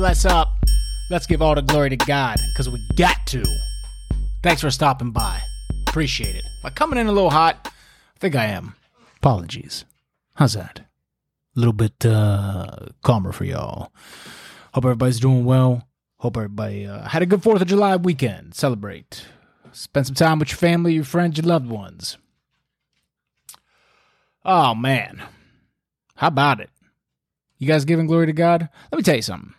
Bless up. Let's give all the glory to God, because we got to. Thanks for stopping by. Appreciate it. Am I coming in a little hot? I think I am. Apologies. How's that? A little bit uh, calmer for y'all. Hope everybody's doing well. Hope everybody uh, had a good 4th of July weekend. Celebrate. Spend some time with your family, your friends, your loved ones. Oh, man. How about it? You guys giving glory to God? Let me tell you something.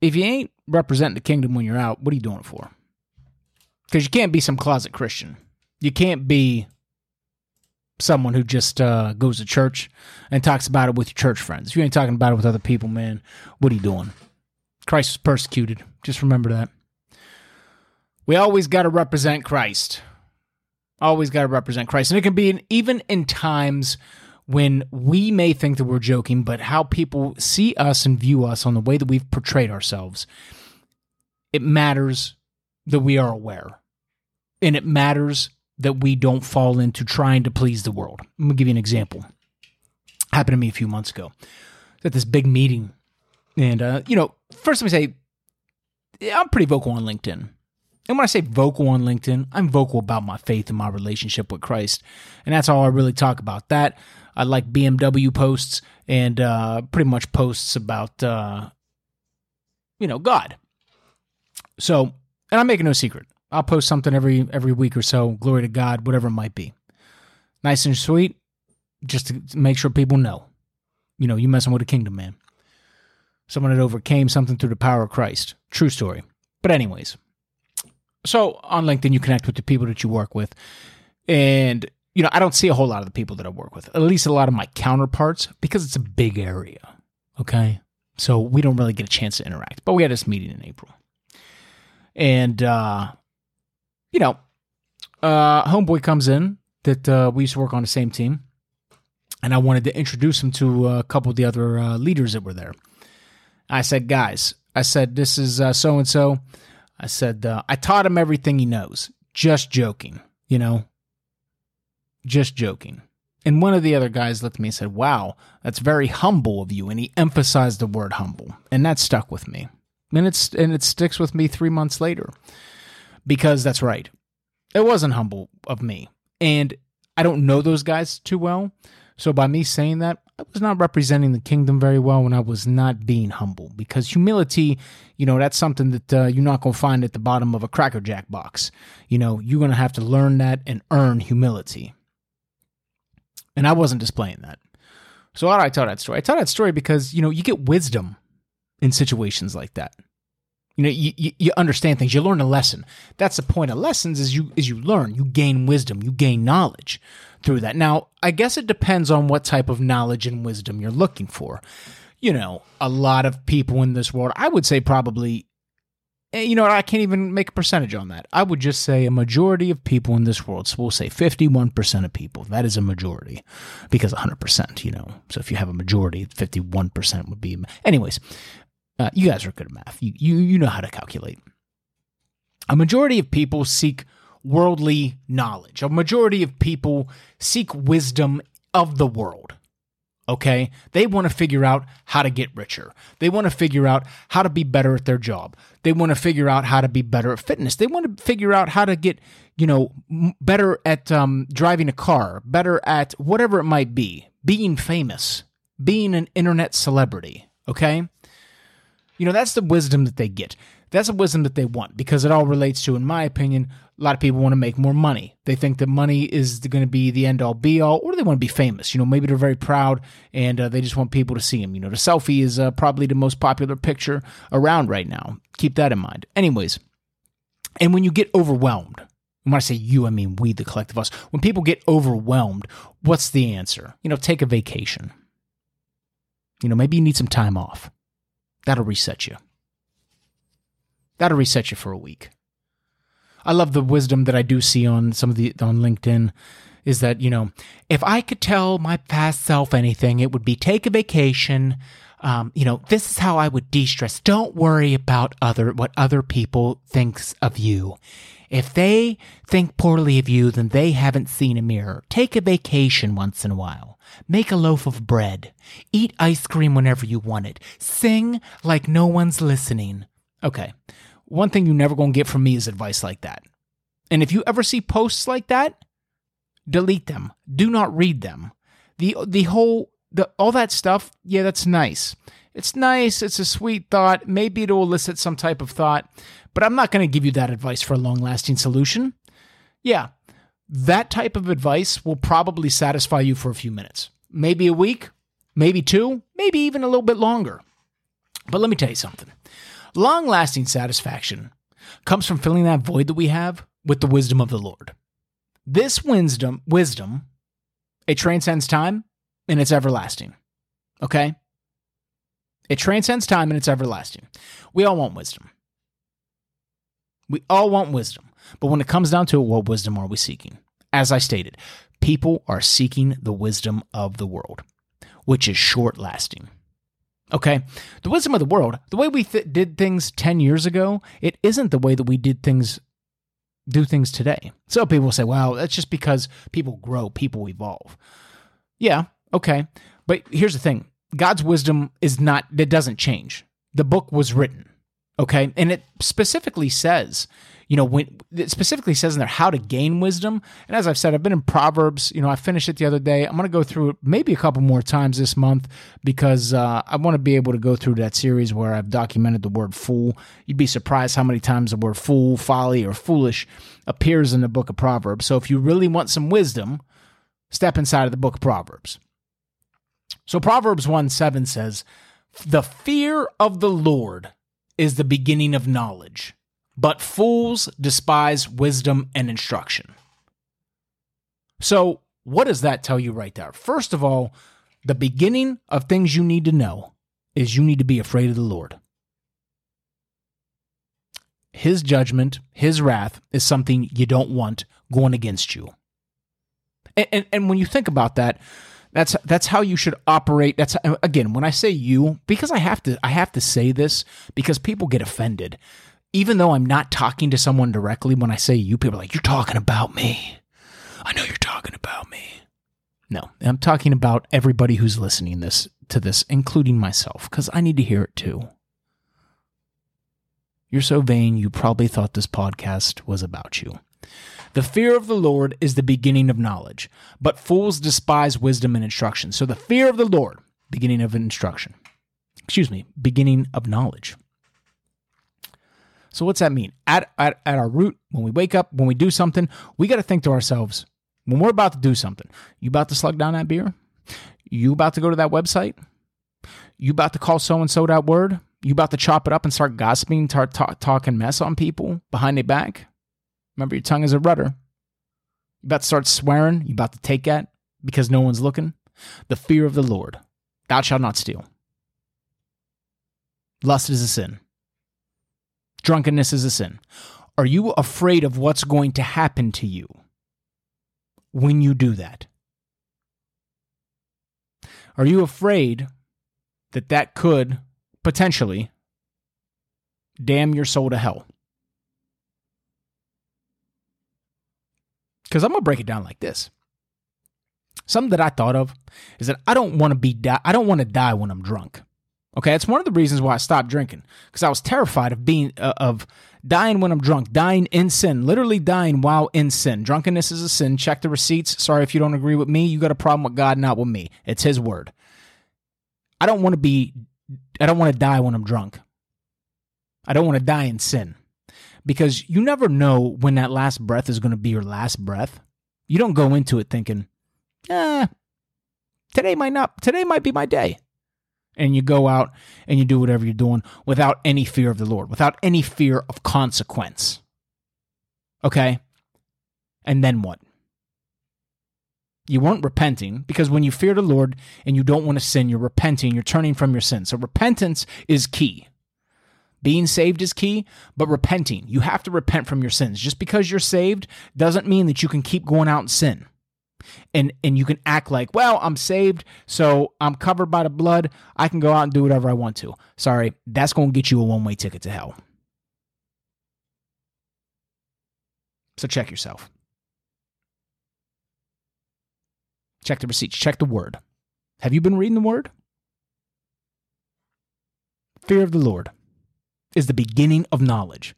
If you ain't representing the kingdom when you're out, what are you doing it for? Because you can't be some closet Christian. You can't be someone who just uh, goes to church and talks about it with your church friends. If you ain't talking about it with other people, man, what are you doing? Christ was persecuted. Just remember that. We always got to represent Christ. Always got to represent Christ. And it can be in, even in times when we may think that we're joking, but how people see us and view us on the way that we've portrayed ourselves, it matters that we are aware. And it matters that we don't fall into trying to please the world. I'm going to give you an example. Happened to me a few months ago. At this big meeting. And, uh, you know, first let me say, I'm pretty vocal on LinkedIn. And when I say vocal on LinkedIn, I'm vocal about my faith and my relationship with Christ. And that's all I really talk about. That I like BMW posts and uh, pretty much posts about, uh, you know, God. So, and I'm making no secret. I'll post something every every week or so. Glory to God, whatever it might be. Nice and sweet, just to make sure people know. You know, you messing with a kingdom man. Someone that overcame something through the power of Christ. True story. But anyways, so on LinkedIn, you connect with the people that you work with, and you know, I don't see a whole lot of the people that I work with, at least a lot of my counterparts, because it's a big area. Okay. So we don't really get a chance to interact. But we had this meeting in April. And, uh, you know, uh, Homeboy comes in that uh, we used to work on the same team. And I wanted to introduce him to a couple of the other uh, leaders that were there. I said, guys, I said, this is so and so. I said, uh, I taught him everything he knows. Just joking, you know, just joking. And one of the other guys looked at me and said, Wow, that's very humble of you. And he emphasized the word humble. And that stuck with me. And it's and it sticks with me three months later. Because that's right. It wasn't humble of me. And I don't know those guys too well. So by me saying that, I was not representing the kingdom very well when I was not being humble. Because humility, you know, that's something that uh, you're not going to find at the bottom of a Cracker Jack box. You know, you're going to have to learn that and earn humility. And I wasn't displaying that. So why did I tell that story? I tell that story because, you know, you get wisdom in situations like that. You know, you, you, you understand things. You learn a lesson. That's the point of lessons is you is you learn, you gain wisdom, you gain knowledge through that. Now, I guess it depends on what type of knowledge and wisdom you're looking for. You know, a lot of people in this world, I would say probably you know, I can't even make a percentage on that. I would just say a majority of people in this world. So we'll say 51% of people. That is a majority because 100%, you know. So if you have a majority, 51% would be. Anyways, uh, you guys are good at math. You, you, you know how to calculate. A majority of people seek worldly knowledge. A majority of people seek wisdom of the world. Okay. They want to figure out how to get richer. They want to figure out how to be better at their job. They want to figure out how to be better at fitness. They want to figure out how to get, you know, better at um, driving a car, better at whatever it might be, being famous, being an internet celebrity. Okay. You know, that's the wisdom that they get. That's a wisdom that they want because it all relates to, in my opinion, a lot of people want to make more money. They think that money is going to be the end all be all, or they want to be famous. You know, maybe they're very proud and uh, they just want people to see them. You know, the selfie is uh, probably the most popular picture around right now. Keep that in mind. Anyways, and when you get overwhelmed, when I say you, I mean we, the collective us. When people get overwhelmed, what's the answer? You know, take a vacation. You know, maybe you need some time off. That'll reset you. That'll reset you for a week. I love the wisdom that I do see on some of the on LinkedIn is that, you know, if I could tell my past self anything, it would be take a vacation, um, you know, this is how I would de-stress. Don't worry about other what other people thinks of you. If they think poorly of you, then they haven't seen a mirror. Take a vacation once in a while. Make a loaf of bread. Eat ice cream whenever you want it. Sing like no one's listening. Okay. One thing you're never going to get from me is advice like that. And if you ever see posts like that, delete them. Do not read them. The the whole the all that stuff, yeah, that's nice. It's nice, it's a sweet thought. Maybe it'll elicit some type of thought, but I'm not going to give you that advice for a long-lasting solution. Yeah, that type of advice will probably satisfy you for a few minutes. Maybe a week, maybe two, maybe even a little bit longer. But let me tell you something. Long-lasting satisfaction comes from filling that void that we have with the wisdom of the Lord. This wisdom, wisdom, it transcends time and it's everlasting. Okay? It transcends time and it's everlasting. We all want wisdom. We all want wisdom. But when it comes down to it, what wisdom are we seeking? As I stated, people are seeking the wisdom of the world, which is short lasting. Okay? The wisdom of the world, the way we th- did things 10 years ago, it isn't the way that we did things do things today. So people say, well, that's just because people grow, people evolve. Yeah, okay. But here's the thing God's wisdom is not, it doesn't change. The book was written, okay? And it specifically says, you know, when it specifically says in there how to gain wisdom. And as I've said, I've been in Proverbs. You know, I finished it the other day. I'm going to go through it maybe a couple more times this month because uh, I want to be able to go through that series where I've documented the word fool. You'd be surprised how many times the word fool, folly, or foolish appears in the book of Proverbs. So if you really want some wisdom, step inside of the book of Proverbs. So Proverbs 1 7 says, The fear of the Lord is the beginning of knowledge but fools despise wisdom and instruction. So, what does that tell you right there? First of all, the beginning of things you need to know is you need to be afraid of the Lord. His judgment, his wrath is something you don't want going against you. And, and, and, when you think about that, that's that's how you should operate. That's again, when I say you, because I have to I have to say this because people get offended even though I'm not talking to someone directly, when I say you, people are like, you're talking about me. I know you're talking about me. No, I'm talking about everybody who's listening this to this, including myself, because I need to hear it too. You're so vain, you probably thought this podcast was about you. The fear of the Lord is the beginning of knowledge, but fools despise wisdom and instruction. So the fear of the Lord, beginning of instruction. Excuse me, beginning of knowledge. So what's that mean? At, at, at our root, when we wake up, when we do something, we got to think to ourselves, when we're about to do something, you about to slug down that beer? You about to go to that website? You about to call so and so that word? You about to chop it up and start gossiping, start talk, talking mess on people behind their back? Remember, your tongue is a rudder. You about to start swearing? You about to take that because no one's looking? The fear of the Lord. Thou shalt not steal. Lust is a sin. Drunkenness is a sin. Are you afraid of what's going to happen to you when you do that? Are you afraid that that could potentially damn your soul to hell? Because I'm going to break it down like this. Something that I thought of is that I don't want to be di- I don't want to die when I'm drunk. Okay, it's one of the reasons why I stopped drinking because I was terrified of being uh, of dying when I'm drunk, dying in sin, literally dying while in sin. Drunkenness is a sin. Check the receipts. Sorry if you don't agree with me. You got a problem with God, not with me. It's His word. I don't want to be. I don't want to die when I'm drunk. I don't want to die in sin because you never know when that last breath is going to be your last breath. You don't go into it thinking, "Ah, today might not. Today might be my day." And you go out and you do whatever you're doing without any fear of the Lord, without any fear of consequence. Okay? And then what? You weren't repenting because when you fear the Lord and you don't want to sin, you're repenting, you're turning from your sin. So repentance is key. Being saved is key, but repenting, you have to repent from your sins. Just because you're saved doesn't mean that you can keep going out and sin. And and you can act like, well, I'm saved, so I'm covered by the blood. I can go out and do whatever I want to. Sorry, that's going to get you a one way ticket to hell. So check yourself. Check the receipts. Check the word. Have you been reading the word? Fear of the Lord is the beginning of knowledge,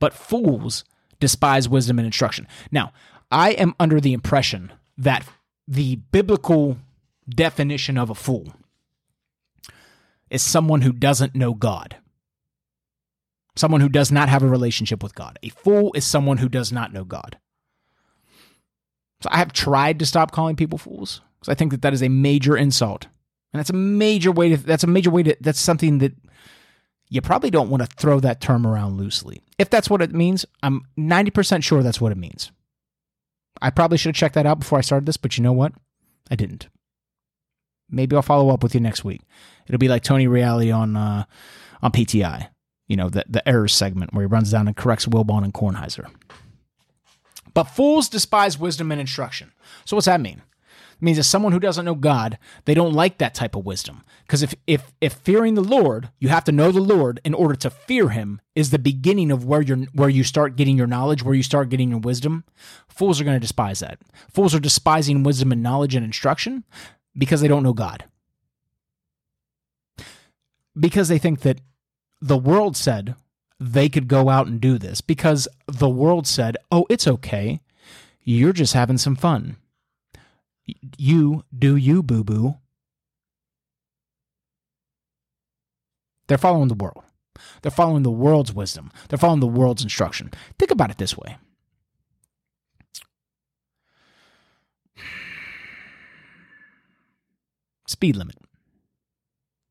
but fools despise wisdom and instruction. Now, I am under the impression that the biblical definition of a fool is someone who doesn't know God. Someone who does not have a relationship with God. A fool is someone who does not know God. So I have tried to stop calling people fools because I think that that is a major insult. And that's a major way to, that's a major way to, that's something that you probably don't want to throw that term around loosely. If that's what it means, I'm 90% sure that's what it means. I probably should have checked that out before I started this, but you know what? I didn't. Maybe I'll follow up with you next week. It'll be like Tony Reali on uh, on PTI, you know, the, the errors segment where he runs down and corrects Wilbon and Kornheiser. But fools despise wisdom and instruction. So what's that mean? Means that someone who doesn't know God, they don't like that type of wisdom. Because if, if if fearing the Lord, you have to know the Lord in order to fear him is the beginning of where you're where you start getting your knowledge, where you start getting your wisdom, fools are going to despise that. Fools are despising wisdom and knowledge and instruction because they don't know God. Because they think that the world said they could go out and do this because the world said, "Oh, it's okay. You're just having some fun." You do you, boo boo. They're following the world. They're following the world's wisdom. They're following the world's instruction. Think about it this way. Speed limit.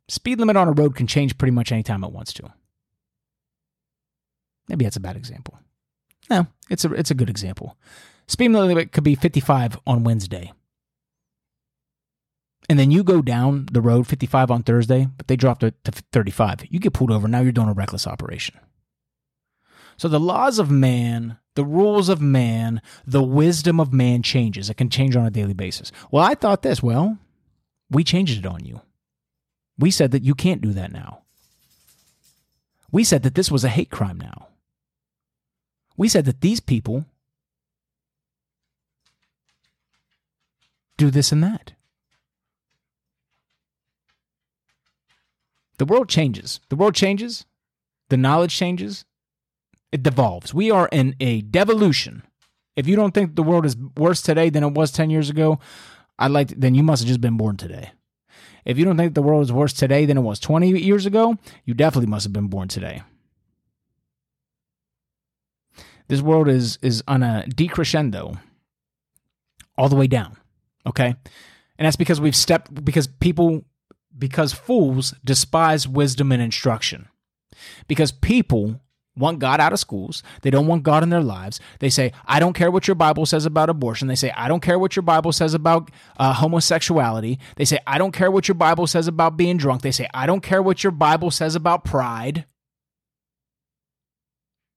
Speed limit on a road can change pretty much anytime it wants to. Maybe that's a bad example. No, it's a it's a good example. Speed limit could be 55 on Wednesday and then you go down the road 55 on Thursday, but they dropped it to 35. You get pulled over. Now you're doing a reckless operation. So the laws of man, the rules of man, the wisdom of man changes. It can change on a daily basis. Well, I thought this. Well, we changed it on you. We said that you can't do that now. We said that this was a hate crime now. We said that these people do this and that. The world changes. The world changes. The knowledge changes. It devolves. We are in a devolution. If you don't think the world is worse today than it was 10 years ago, I'd like to, then you must have just been born today. If you don't think the world is worse today than it was 20 years ago, you definitely must have been born today. This world is is on a decrescendo all the way down. Okay? And that's because we've stepped because people because fools despise wisdom and instruction. Because people want God out of schools. They don't want God in their lives. They say, I don't care what your Bible says about abortion. They say, I don't care what your Bible says about uh, homosexuality. They say, I don't care what your Bible says about being drunk. They say, I don't care what your Bible says about pride.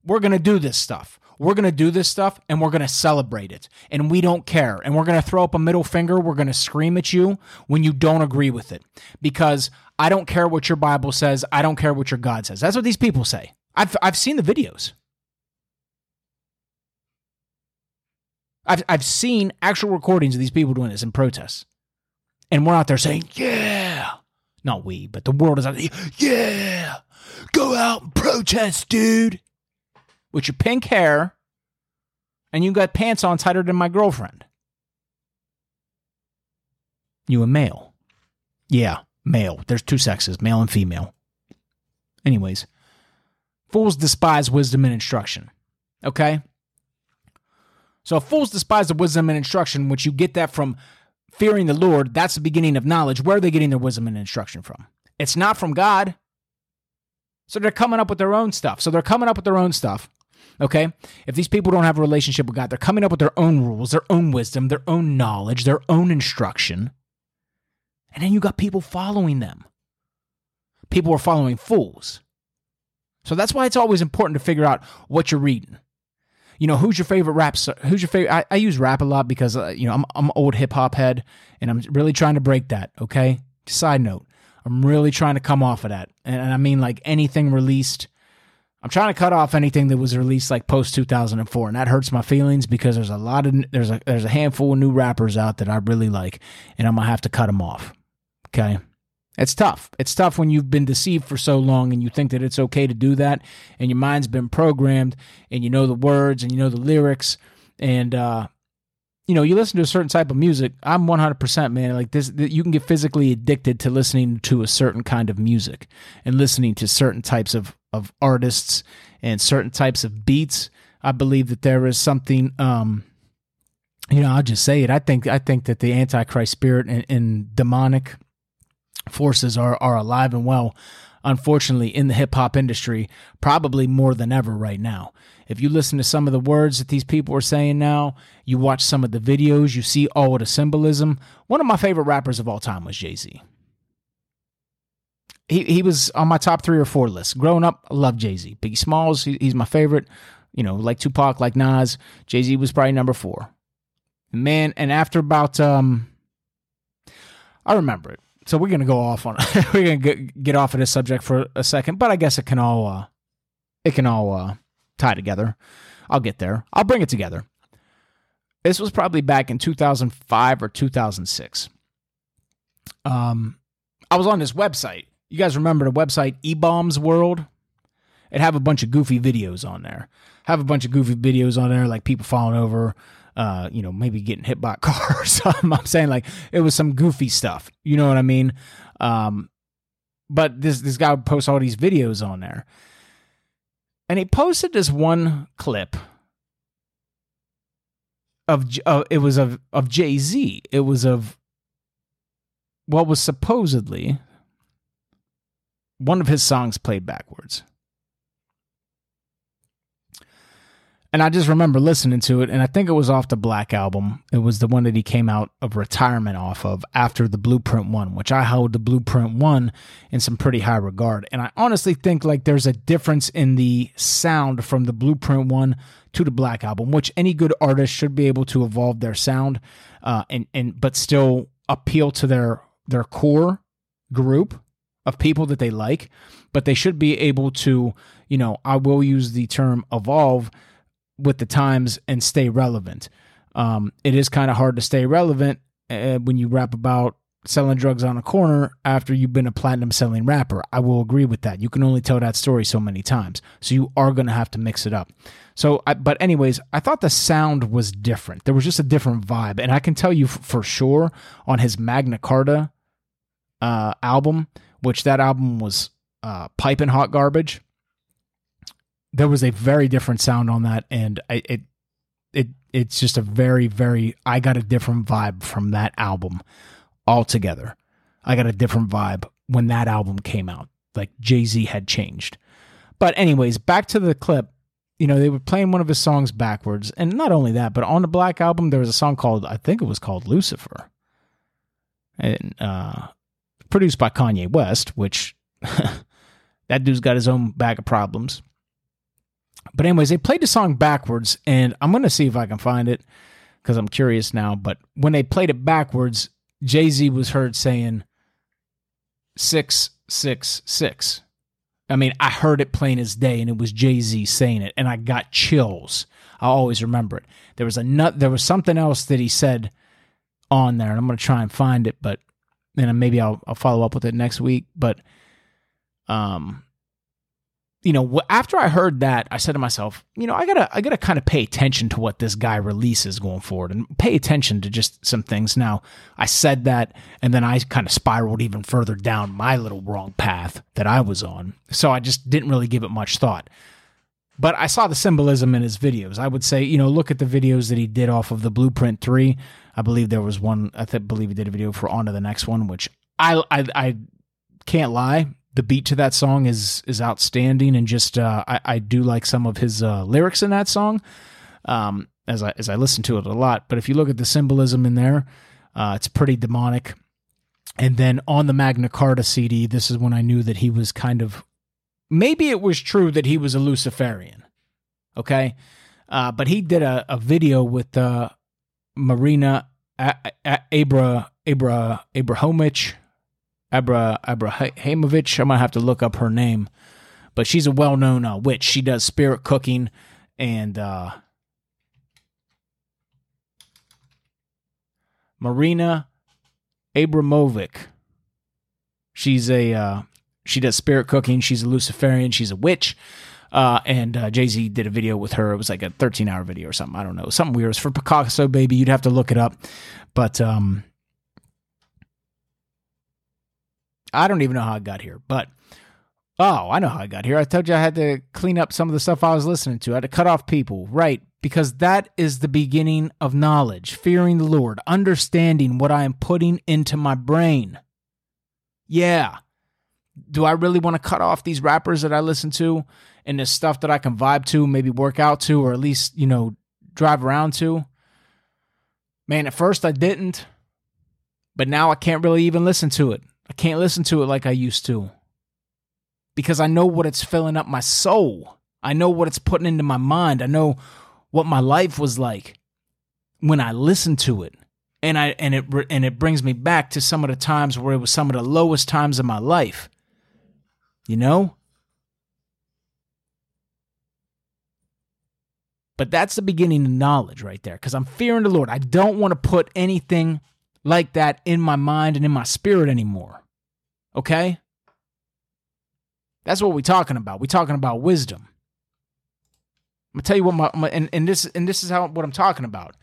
We're going to do this stuff. We're going to do this stuff and we're going to celebrate it. And we don't care. And we're going to throw up a middle finger. We're going to scream at you when you don't agree with it. Because I don't care what your Bible says. I don't care what your God says. That's what these people say. I've, I've seen the videos. I've, I've seen actual recordings of these people doing this in protests. And we're out there saying, yeah. Not we, but the world is out there. Yeah. Go out and protest, dude with your pink hair and you got pants on tighter than my girlfriend. You a male. Yeah, male. There's two sexes, male and female. Anyways, fools despise wisdom and instruction. Okay? So fools despise the wisdom and instruction, which you get that from fearing the Lord. That's the beginning of knowledge. Where are they getting their wisdom and instruction from? It's not from God. So they're coming up with their own stuff. So they're coming up with their own stuff. Okay? If these people don't have a relationship with God, they're coming up with their own rules, their own wisdom, their own knowledge, their own instruction. And then you got people following them. People are following fools. So that's why it's always important to figure out what you're reading. You know, who's your favorite rap? Who's your favorite? I, I use rap a lot because uh, you know I'm I'm old hip hop head, and I'm really trying to break that. Okay. Side note, I'm really trying to come off of that, and, and I mean like anything released. I'm trying to cut off anything that was released like post 2004, and that hurts my feelings because there's a lot of there's a there's a handful of new rappers out that I really like, and I'm gonna have to cut them off. Okay. It's tough. It's tough when you've been deceived for so long and you think that it's okay to do that and your mind's been programmed and you know the words and you know the lyrics and uh you know, you listen to a certain type of music. I'm 100% man like this you can get physically addicted to listening to a certain kind of music and listening to certain types of of artists and certain types of beats. I believe that there is something um you know, I'll just say it. I think I think that the antichrist spirit and, and demonic forces are are alive and well unfortunately in the hip hop industry probably more than ever right now if you listen to some of the words that these people are saying now you watch some of the videos you see all of the symbolism one of my favorite rappers of all time was jay-z he, he was on my top three or four list growing up i love jay-z biggie smalls he, he's my favorite you know like tupac like nas jay-z was probably number four man and after about um i remember it so we're gonna go off on we're gonna get, get off of this subject for a second, but I guess it can all uh, it can all uh, tie together. I'll get there. I'll bring it together. This was probably back in 2005 or 2006. Um, I was on this website. You guys remember the website eBaum's World? It have a bunch of goofy videos on there. Have a bunch of goofy videos on there, like people falling over, uh, you know, maybe getting hit by a car or something. I'm saying like it was some goofy stuff. You know what I mean? Um, but this this guy would post all these videos on there, and he posted this one clip of uh, it was of of Jay Z. It was of what was supposedly one of his songs played backwards. And I just remember listening to it, and I think it was off the Black album. It was the one that he came out of retirement off of after the Blueprint one, which I hold the Blueprint one in some pretty high regard. And I honestly think like there's a difference in the sound from the Blueprint one to the Black album, which any good artist should be able to evolve their sound, uh, and and but still appeal to their their core group of people that they like, but they should be able to, you know, I will use the term evolve with the times and stay relevant. Um, it is kind of hard to stay relevant uh, when you rap about selling drugs on a corner after you've been a platinum selling rapper. I will agree with that. You can only tell that story so many times. So you are going to have to mix it up. So, I, but anyways, I thought the sound was different. There was just a different vibe. And I can tell you f- for sure on his Magna Carta uh, album, which that album was uh, piping hot garbage there was a very different sound on that, and I, it it it's just a very very I got a different vibe from that album altogether. I got a different vibe when that album came out. Like Jay Z had changed. But anyways, back to the clip. You know, they were playing one of his songs backwards, and not only that, but on the Black album there was a song called I think it was called Lucifer, and uh, produced by Kanye West, which that dude's got his own bag of problems. But anyways, they played the song backwards, and I'm gonna see if I can find it because I'm curious now. But when they played it backwards, Jay Z was heard saying six six six. I mean, I heard it plain as day, and it was Jay Z saying it, and I got chills. I always remember it. There was a nut. There was something else that he said on there, and I'm gonna try and find it, but then maybe I'll I'll follow up with it next week. But um, you know, after I heard that, I said to myself, you know, I gotta, I gotta kind of pay attention to what this guy releases going forward, and pay attention to just some things. Now, I said that, and then I kind of spiraled even further down my little wrong path that I was on. So I just didn't really give it much thought. But I saw the symbolism in his videos. I would say, you know, look at the videos that he did off of the Blueprint Three. I believe there was one. I th- believe he did a video for On to the Next One, which I, I, I can't lie the beat to that song is is outstanding, and just uh, I, I do like some of his uh, lyrics in that song. Um, as I as I listen to it a lot, but if you look at the symbolism in there, uh, it's pretty demonic. And then on the Magna Carta CD, this is when I knew that he was kind of maybe it was true that he was a Luciferian. Okay, Uh, but he did a, a video with uh, Marina a- a- Abra Abra Abrahovich Abra Abrahamovich. I'm gonna have to look up her name, but she's a well known uh, witch. She does spirit cooking and uh, Marina Abramovic. She's a uh, she does spirit cooking. She's a Luciferian. She's a witch. Uh, and uh, Jay Z did a video with her. It was like a 13 hour video or something. I don't know. Something weird. It was for Picasso, baby. You'd have to look it up. But um, I don't even know how I got here. But oh, I know how I got here. I told you I had to clean up some of the stuff I was listening to. I had to cut off people. Right. Because that is the beginning of knowledge, fearing the Lord, understanding what I am putting into my brain. Yeah. Do I really want to cut off these rappers that I listen to and the stuff that I can vibe to, maybe work out to, or at least, you know, drive around to? Man, at first I didn't, but now I can't really even listen to it. I can't listen to it like I used to because I know what it's filling up my soul. I know what it's putting into my mind. I know what my life was like when I listened to it. And I and it and it brings me back to some of the times where it was some of the lowest times of my life. You know? But that's the beginning of knowledge right there because I'm fearing the Lord. I don't want to put anything like that in my mind and in my spirit anymore. Okay? That's what we're talking about. We're talking about wisdom. I'm gonna tell you what my, my, and, and this and this is how what I'm talking about.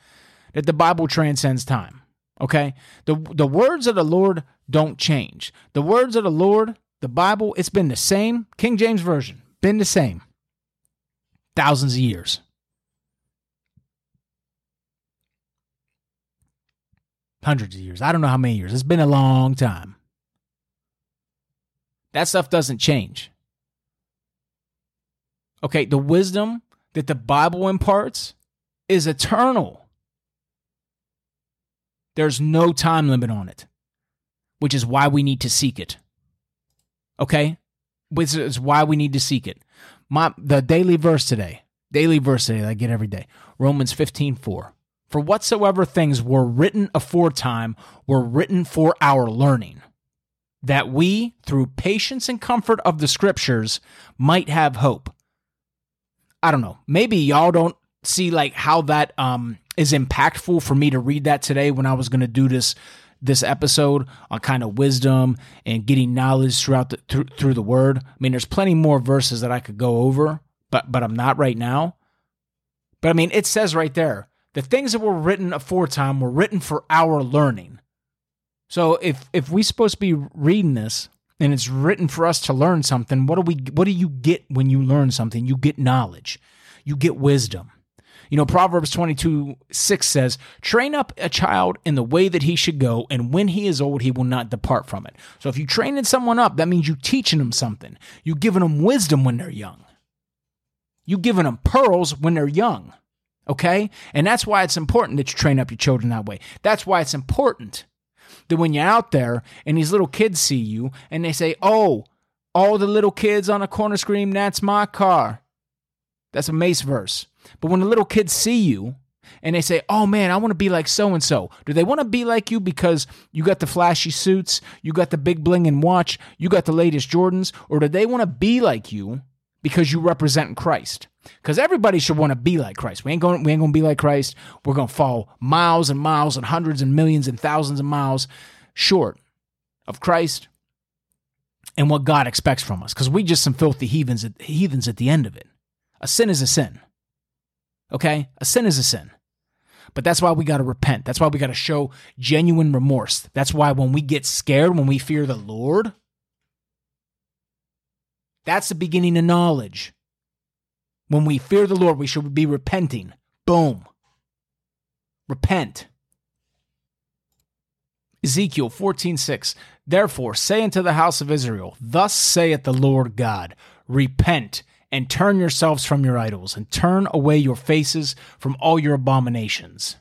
That the Bible transcends time. Okay? The the words of the Lord don't change. The words of the Lord, the Bible, it's been the same. King James Version, been the same. Thousands of years. Hundreds of years. I don't know how many years. It's been a long time. That stuff doesn't change. Okay, the wisdom that the Bible imparts is eternal. There's no time limit on it, which is why we need to seek it. Okay? Which is why we need to seek it. My the daily verse today, daily verse today that I get every day, Romans 15 4. For whatsoever things were written aforetime were written for our learning, that we, through patience and comfort of the scriptures, might have hope. I don't know. Maybe y'all don't see like how that um is impactful for me to read that today when I was going to do this this episode on kind of wisdom and getting knowledge throughout the through, through the word. I mean, there's plenty more verses that I could go over, but but I'm not right now. But I mean, it says right there, the things that were written aforetime were written for our learning. So if if we're supposed to be reading this and it's written for us to learn something, what do we what do you get when you learn something? You get knowledge. You get wisdom. You know, Proverbs 22 6 says, Train up a child in the way that he should go, and when he is old, he will not depart from it. So if you're training someone up, that means you're teaching them something. You're giving them wisdom when they're young. You're giving them pearls when they're young. Okay? And that's why it's important that you train up your children that way. That's why it's important that when you're out there and these little kids see you and they say, Oh, all the little kids on the corner scream, That's my car. That's a Mase verse. But when the little kids see you and they say, Oh man, I want to be like so and so, do they want to be like you because you got the flashy suits, you got the big bling and watch, you got the latest Jordans, or do they want to be like you because you represent Christ? Because everybody should want to be like Christ. We ain't going. We ain't going to be like Christ. We're going to fall miles and miles and hundreds and millions and thousands of miles short of Christ and what God expects from us. Because we just some filthy heathens. At, heathens at the end of it. A sin is a sin. Okay, a sin is a sin. But that's why we got to repent. That's why we got to show genuine remorse. That's why when we get scared, when we fear the Lord, that's the beginning of knowledge. When we fear the Lord, we should be repenting. Boom. Repent. Ezekiel 14:6 Therefore say unto the house of Israel, Thus saith the Lord God, Repent and turn yourselves from your idols, and turn away your faces from all your abominations.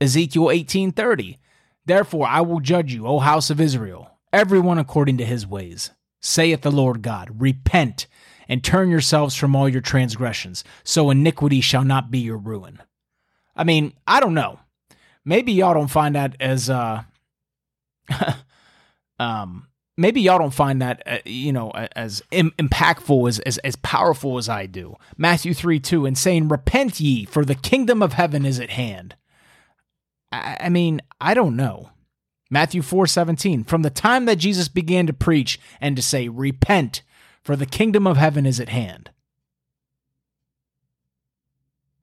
Ezekiel 18:30 Therefore I will judge you, O house of Israel, everyone according to his ways, saith the Lord God, Repent and turn yourselves from all your transgressions, so iniquity shall not be your ruin. I mean, I don't know. Maybe y'all don't find that as uh um maybe y'all don't find that uh, you know as Im- impactful as, as as powerful as I do. Matthew 3 2 and saying, Repent ye, for the kingdom of heaven is at hand. I, I mean, I don't know. Matthew 4 17, from the time that Jesus began to preach and to say, Repent, for the kingdom of heaven is at hand.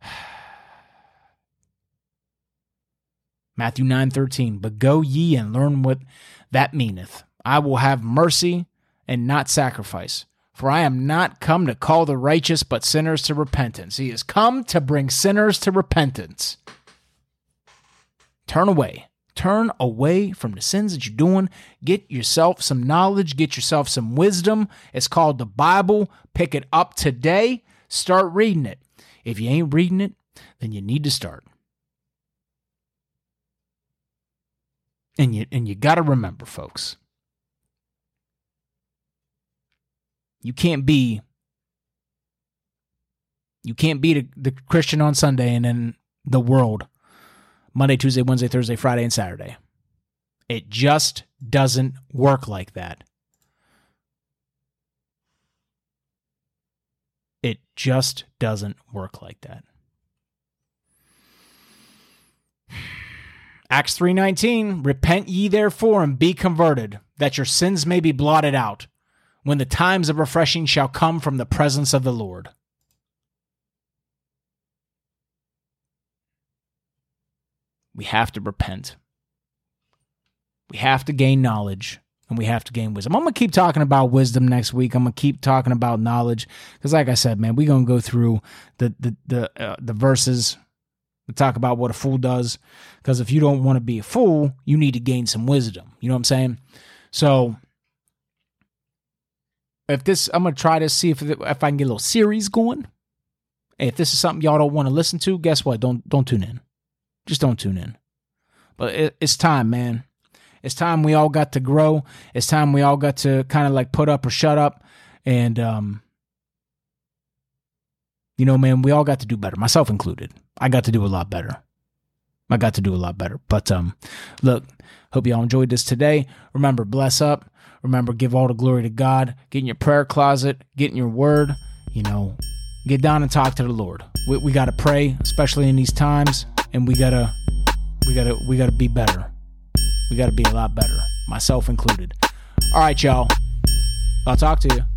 Matthew 9 13, but go ye and learn what that meaneth. I will have mercy and not sacrifice. For I am not come to call the righteous, but sinners to repentance. He is come to bring sinners to repentance. Turn away. Turn away from the sins that you're doing. Get yourself some knowledge. Get yourself some wisdom. It's called the Bible. Pick it up today. Start reading it. If you ain't reading it, then you need to start. And you and you got to remember, folks. You can't be you can't be the, the Christian on Sunday and then the world Monday, Tuesday, Wednesday, Thursday, Friday, and Saturday. It just doesn't work like that. It just doesn't work like that. Acts 3:19 Repent ye therefore and be converted that your sins may be blotted out when the times of refreshing shall come from the presence of the Lord. We have to repent. We have to gain knowledge and we have to gain wisdom. I'm going to keep talking about wisdom next week. I'm going to keep talking about knowledge because like I said, man, we're going to go through the the the uh, the verses talk about what a fool does because if you don't want to be a fool, you need to gain some wisdom. You know what I'm saying? So if this, I'm gonna try to see if if I can get a little series going. If this is something y'all don't want to listen to, guess what? Don't don't tune in. Just don't tune in. But it, it's time, man. It's time we all got to grow. It's time we all got to kind of like put up or shut up. And um, you know, man, we all got to do better, myself included. I got to do a lot better. I got to do a lot better. But um, look, hope y'all enjoyed this today. Remember, bless up. Remember, give all the glory to God. Get in your prayer closet, get in your word, you know, get down and talk to the Lord. We, we got to pray, especially in these times, and we got to we got to we got to be better. We got to be a lot better, myself included. All right, y'all. I'll talk to you.